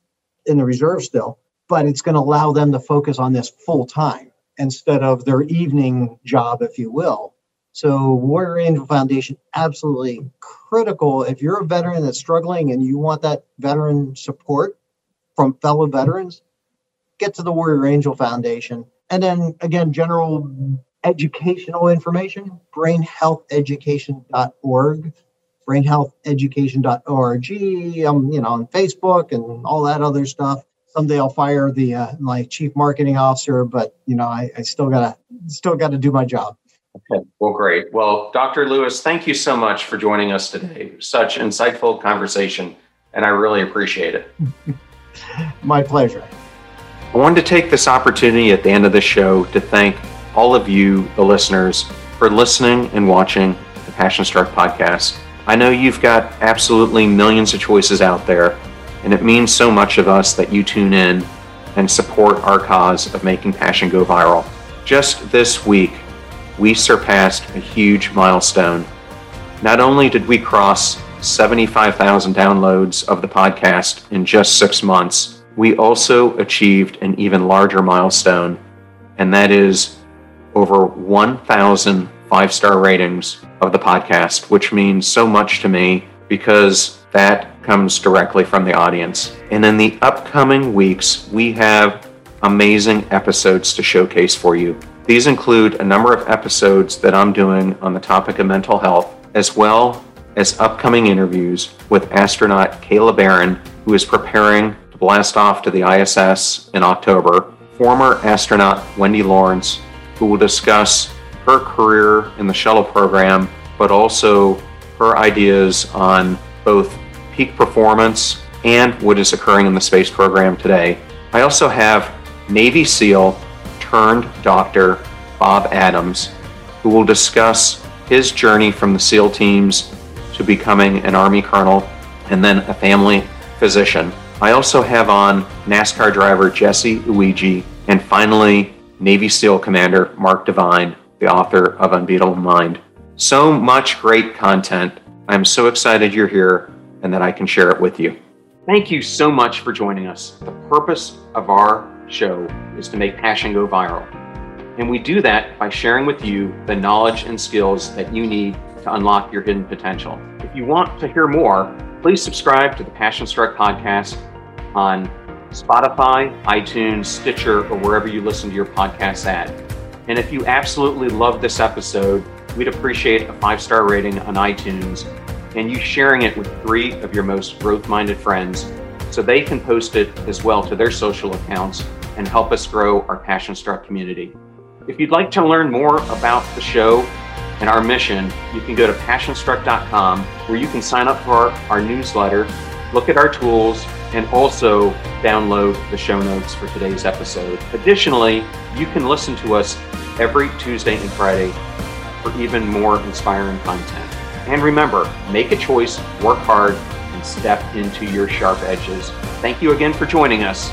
in the reserve still, but it's going to allow them to focus on this full time instead of their evening job, if you will. So, Warrior Angel Foundation, absolutely critical. If you're a veteran that's struggling and you want that veteran support from fellow veterans, get to the Warrior Angel Foundation. And then again, general educational information, brainhealtheducation.org, brainhealtheducation.org. I'm, you know, on Facebook and all that other stuff someday I'll fire the uh, my chief marketing officer, but you know I, I still gotta still got to do my job. Okay. Well, great. Well, Dr. Lewis, thank you so much for joining us today. Such insightful conversation, and I really appreciate it. my pleasure. I wanted to take this opportunity at the end of the show to thank all of you, the listeners, for listening and watching the Passion Struck podcast. I know you've got absolutely millions of choices out there and it means so much of us that you tune in and support our cause of making Passion go viral. Just this week, we surpassed a huge milestone. Not only did we cross 75,000 downloads of the podcast in just six months, we also achieved an even larger milestone, and that is over 1,000 five star ratings of the podcast, which means so much to me because that comes directly from the audience. And in the upcoming weeks, we have amazing episodes to showcase for you. These include a number of episodes that I'm doing on the topic of mental health, as well as upcoming interviews with astronaut Kayla Barron, who is preparing to blast off to the ISS in October, former astronaut Wendy Lawrence, who will discuss her career in the shuttle program, but also her ideas on both peak performance and what is occurring in the space program today. I also have Navy SEAL turned doctor Bob Adams, who will discuss his journey from the SEAL teams to becoming an Army colonel and then a family physician. I also have on NASCAR driver Jesse Iwuji and finally Navy SEAL Commander Mark Divine, the author of Unbeatable Mind. So much great content. I'm so excited you're here and that I can share it with you. Thank you so much for joining us. The purpose of our show is to make passion go viral. And we do that by sharing with you the knowledge and skills that you need to unlock your hidden potential. If you want to hear more, please subscribe to the Passion Struck podcast on Spotify, iTunes, Stitcher, or wherever you listen to your podcasts at. And if you absolutely love this episode, we'd appreciate a five star rating on iTunes and you sharing it with three of your most growth minded friends so they can post it as well to their social accounts and help us grow our Passion Struck community. If you'd like to learn more about the show and our mission, you can go to passionstruck.com where you can sign up for our, our newsletter, look at our tools, and also download the show notes for today's episode. Additionally, you can listen to us every Tuesday and Friday for even more inspiring content. And remember, make a choice, work hard, and step into your sharp edges. Thank you again for joining us.